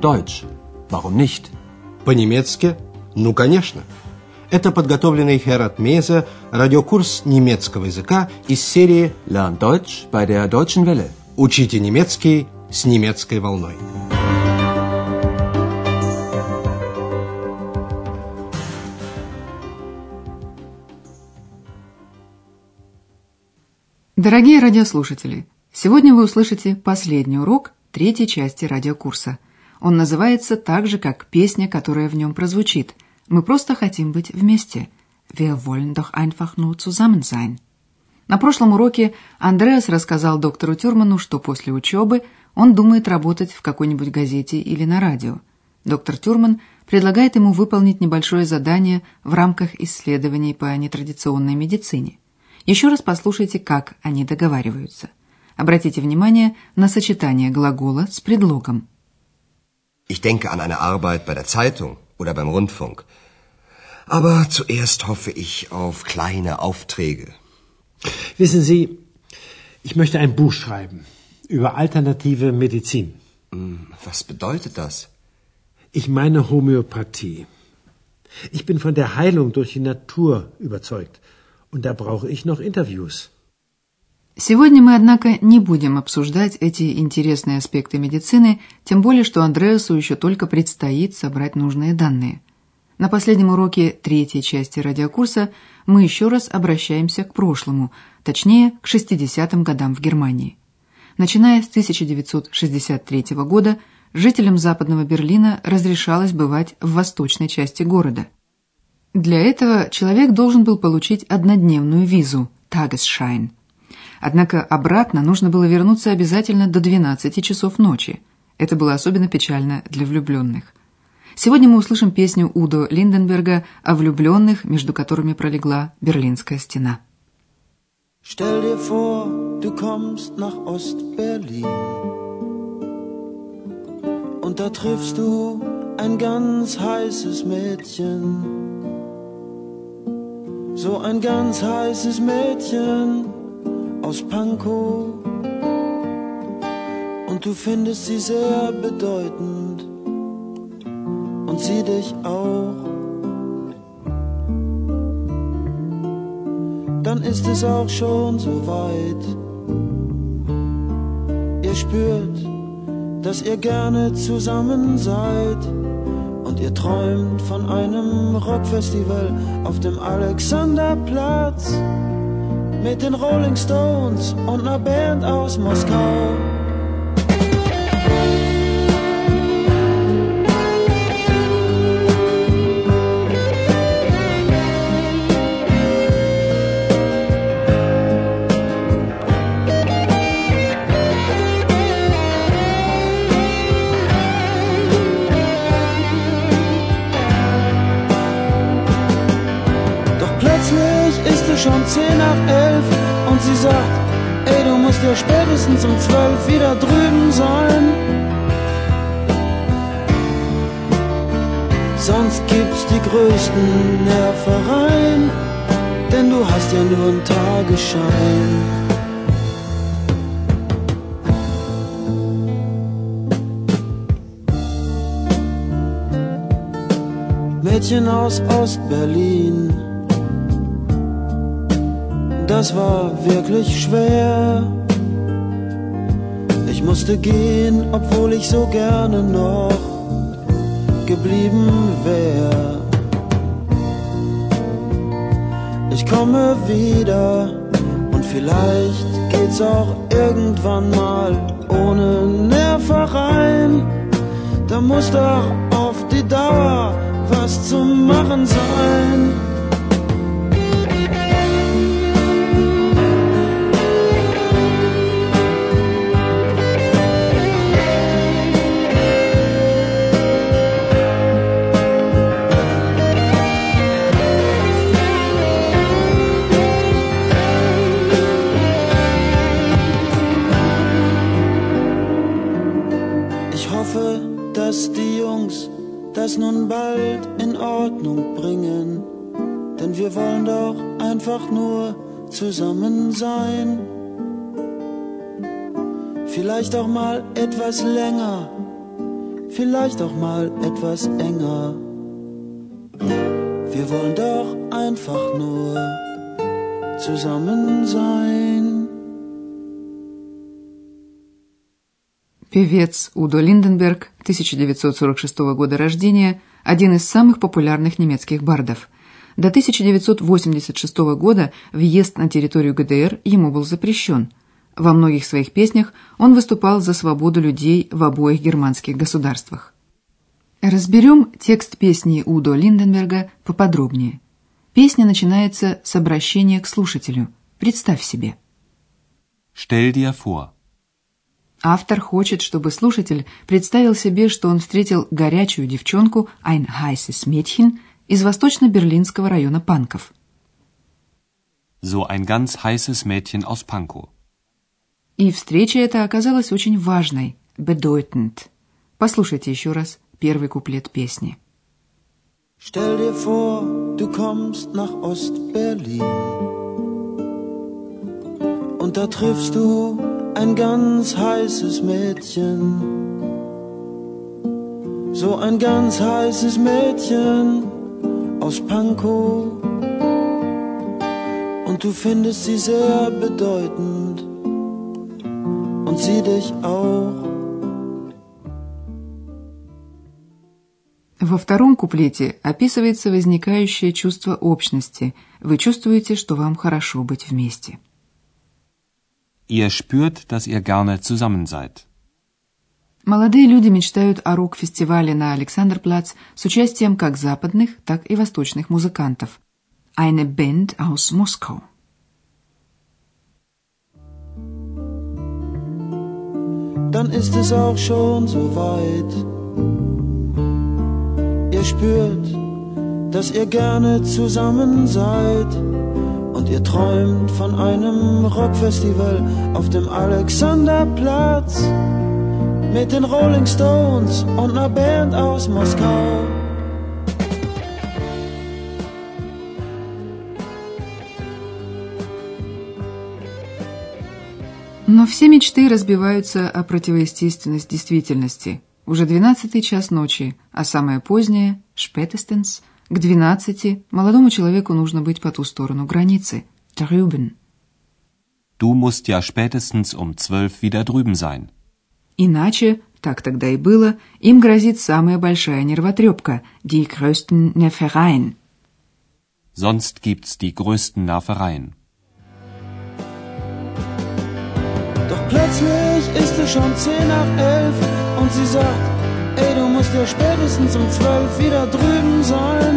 Deutsch. Warum nicht? По-немецки? Ну, конечно. Это подготовленный Херат Меза радиокурс немецкого языка из серии Lern Deutsch bei der Deutschen Welle. «Учите немецкий с немецкой волной». Дорогие радиослушатели, сегодня вы услышите последний урок третьей части радиокурса. Он называется так же, как песня, которая в нем прозвучит. Мы просто хотим быть вместе. Wir wollen doch einfach nur zusammen sein. На прошлом уроке Андреас рассказал доктору Тюрману, что после учебы он думает работать в какой-нибудь газете или на радио. Доктор Тюрман предлагает ему выполнить небольшое задание в рамках исследований по нетрадиционной медицине – еще раз послушайте, как они договариваются. Обратите внимание на сочетание глагола с предлогом. Ich denke an eine Arbeit bei der Zeitung oder beim Rundfunk. Aber zuerst hoffe ich auf kleine Aufträge. Wissen Sie, ich möchte ein Buch schreiben über alternative Medizin. Hm, was bedeutet das? Ich meine Homöopathie. Ich bin von der Heilung durch die Natur überzeugt. Und da brauche ich noch Interviews. Сегодня мы, однако, не будем обсуждать эти интересные аспекты медицины, тем более, что Андреасу еще только предстоит собрать нужные данные. На последнем уроке третьей части радиокурса мы еще раз обращаемся к прошлому, точнее, к 60-м годам в Германии. Начиная с 1963 года, жителям Западного Берлина разрешалось бывать в восточной части города – для этого человек должен был получить однодневную визу – Tagesschein. Однако обратно нужно было вернуться обязательно до 12 часов ночи. Это было особенно печально для влюбленных. Сегодня мы услышим песню Удо Линденберга о влюбленных, между которыми пролегла Берлинская стена. Stell dir vor, du kommst nach Ostberlin und da triffst du ein ganz heißes Mädchen. So ein ganz heißes Mädchen aus Pankow. Und du findest sie sehr bedeutend und sie dich auch. Dann ist es auch schon so weit. Ihr spürt, dass ihr gerne zusammen seid und ihr träumt von einem Rockfestival auf dem Alexanderplatz mit den Rolling Stones und einer Band aus Moskau. Größten Nervereien, denn du hast ja nur einen Tagesschein. Mädchen aus Ostberlin das war wirklich schwer. Ich musste gehen, obwohl ich so gerne noch geblieben wär. Ich komme wieder und vielleicht geht's auch irgendwann mal ohne Nervereien. Da muss doch auf die Dauer was zu machen sein. Zusammen sein. Vielleicht auch mal etwas länger, vielleicht auch mal etwas enger. Wir wollen doch einfach nur zusammen sein. Певец Удо Линденберг, 1946 года рождения, один из самых популярных немецких бардов. До 1986 года въезд на территорию ГДР ему был запрещен. Во многих своих песнях он выступал за свободу людей в обоих германских государствах. Разберем текст песни Удо Линденберга поподробнее. Песня начинается с обращения к слушателю. Представь себе. Stell dir vor. Автор хочет, чтобы слушатель представил себе, что он встретил горячую девчонку ein heißes Mädchen из восточно-берлинского района Панков. So ein ganz heißes Mädchen aus Pankow. И встреча эта оказалась очень важной, bedeutend. Послушайте еще раз первый куплет песни. Stell dir vor, du kommst nach Ost-Berlin und da triffst du ein ganz heißes Mädchen. So ein ganz heißes Mädchen aus Pankow und du findest sie sehr bedeutend und sie dich auch. Во втором куплете описывается возникающее чувство общности. Вы чувствуете, что вам хорошо быть вместе. Ihr spürt, dass ihr gerne zusammen seid. Молодые люди мечтают о рок-фестивале на Александрплац с участием как западных, так и восточных музыкантов. Eine Band aus Moskau. Dann ist es auch schon so weit. Ihr spürt, dass ihr gerne zusammen seid. Und ihr träumt von einem Rockfestival auf dem Alexanderplatz. Mit den Rolling Stones und einer Band aus Moskau. Но все мечты разбиваются о противоестественность действительности. Уже двенадцатый час ночи, а самое позднее, шпетестенс, к двенадцати молодому человеку нужно быть по ту сторону границы, drüben. Du musst ja spätestens um zwölf wieder drüben sein. Иначе, так тогда и было, им грозит самая большая нервотрепка, die größten Nervereien. Sonst gibt's die größten Nervereien. Doch plötzlich ist es schon zehn nach elf und sie sagt, ey, du musst ja spätestens um zwölf wieder drüben sein.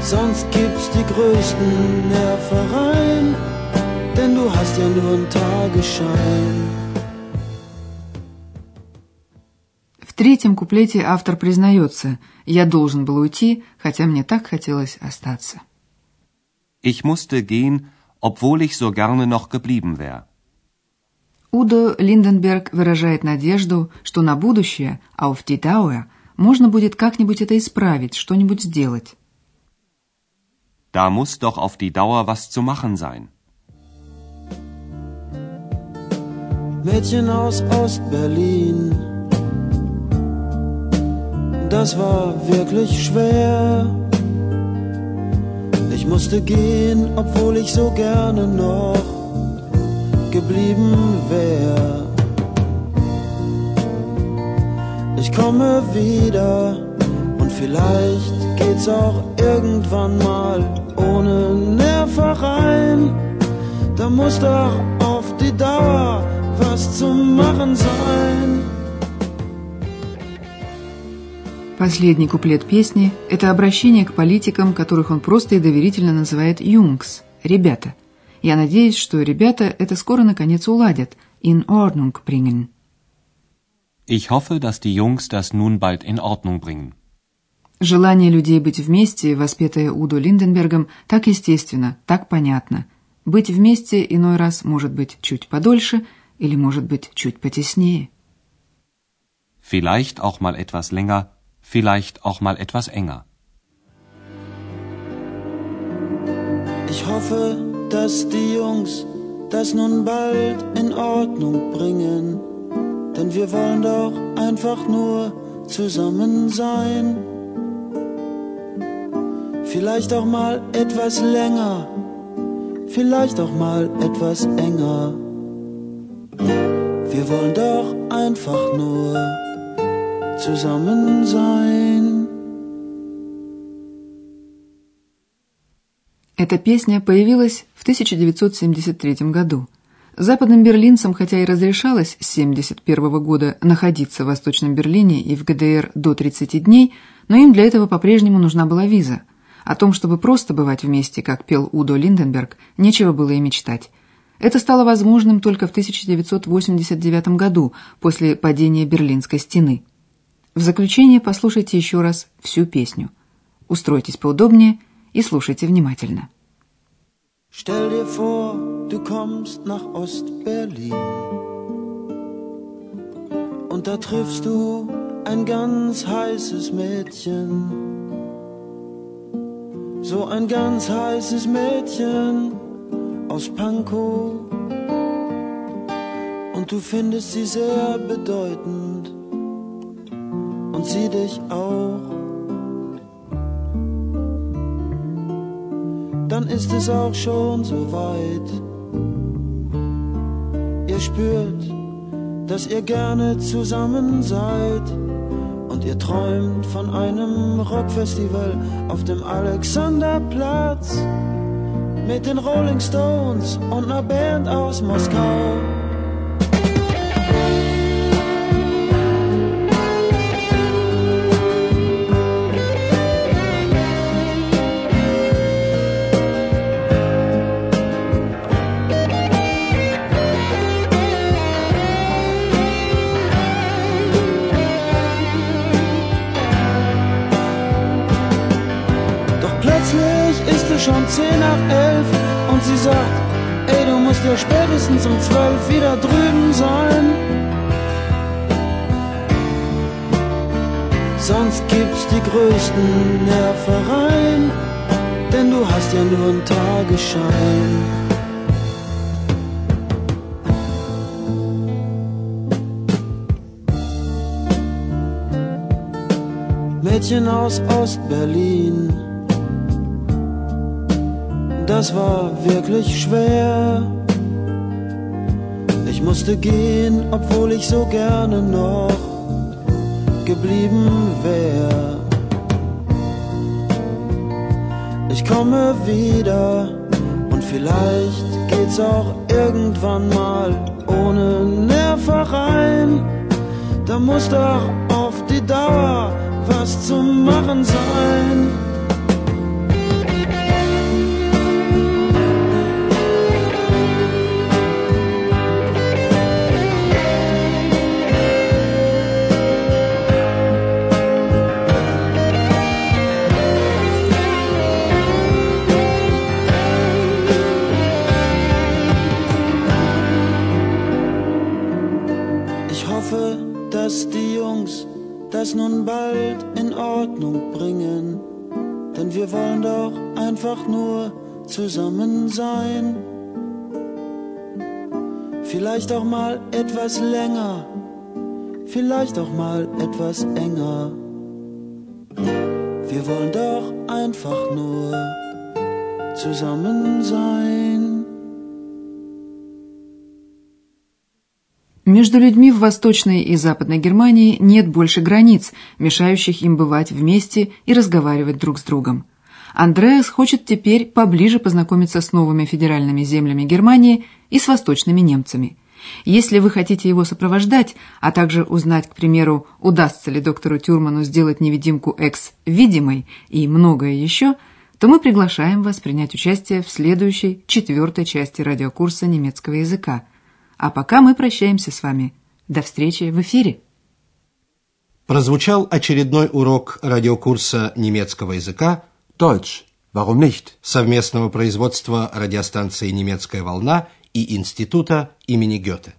Sonst gibt's die größten Nervereien, Denn du hast ja nur einen Tagesschein. В третьем куплете автор признается, я должен был уйти, хотя мне так хотелось остаться. Ich musste gehen, obwohl ich so gerne noch geblieben wäre. Удо Линденберг выражает надежду, что на будущее, auf die Dauer, можно будет как-нибудь это исправить, что-нибудь сделать. Da muss doch auf die Dauer was zu machen sein. Mädchen aus Ost-Berlin. Das war wirklich schwer. Ich musste gehen, obwohl ich so gerne noch geblieben wär. Ich komme wieder und vielleicht geht's auch irgendwann mal ohne Nervereien. Da muss doch auf die Dauer was zu machen sein. Последний куплет песни – это обращение к политикам, которых он просто и доверительно называет «юнгс» – «ребята». Я надеюсь, что ребята это скоро наконец уладят, in Ordnung bringen. Ich hoffe, dass die Jungs das nun bald in Ordnung bringen. Желание людей быть вместе, воспетое Удо Линденбергом, так естественно, так понятно. Быть вместе иной раз может быть чуть подольше или может быть чуть потеснее. Vielleicht auch mal etwas länger, vielleicht auch mal etwas enger. Ich hoffe, dass die Jungs das nun bald in Ordnung bringen. denn wir wollen doch einfach nur zusammen sein. Vielleicht auch mal etwas länger, vielleicht auch mal etwas enger. Wir wollen doch einfach nur zusammen sein. Эта песня появилась в 1973 году. Западным берлинцам, хотя и разрешалось с 1971 года находиться в Восточном Берлине и в ГДР до 30 дней, но им для этого по-прежнему нужна была виза. О том, чтобы просто бывать вместе, как пел Удо Линденберг, нечего было и мечтать. Это стало возможным только в 1989 году, после падения Берлинской стены. В заключение послушайте еще раз всю песню. Устройтесь поудобнее и слушайте внимательно. Stell dir vor, du kommst nach Ostberlin und da triffst du ein ganz heißes Mädchen. So ein ganz heißes Mädchen aus Pankow und du findest sie sehr bedeutend und sie dich auch. Dann ist es auch schon so weit. Ihr spürt, dass ihr gerne zusammen seid und ihr träumt von einem Rockfestival auf dem Alexanderplatz mit den Rolling Stones und einer Band aus Moskau. Ja spätestens um 12 wieder drüben sein. Sonst gibt's die größten Nervereien, denn du hast ja nur einen Tagesschein. Mädchen aus Ostberlin. Das war wirklich schwer. Ich musste gehen, obwohl ich so gerne noch geblieben wär. Ich komme wieder und vielleicht geht's auch irgendwann mal ohne Nervereien. Da muss doch auf die Dauer was zu machen sein. Das nun bald in Ordnung bringen, denn wir wollen doch einfach nur zusammen sein. Vielleicht auch mal etwas länger, vielleicht auch mal etwas enger. Wir wollen doch einfach nur zusammen sein. Между людьми в Восточной и Западной Германии нет больше границ, мешающих им бывать вместе и разговаривать друг с другом. Андреас хочет теперь поближе познакомиться с новыми федеральными землями Германии и с восточными немцами. Если вы хотите его сопровождать, а также узнать, к примеру, удастся ли доктору Тюрману сделать невидимку Экс видимой и многое еще, то мы приглашаем вас принять участие в следующей, четвертой части радиокурса немецкого языка – а пока мы прощаемся с вами. До встречи в эфире. Прозвучал очередной урок радиокурса немецкого языка Deutsch. Warum nicht? совместного производства радиостанции «Немецкая волна» и Института имени Гёте.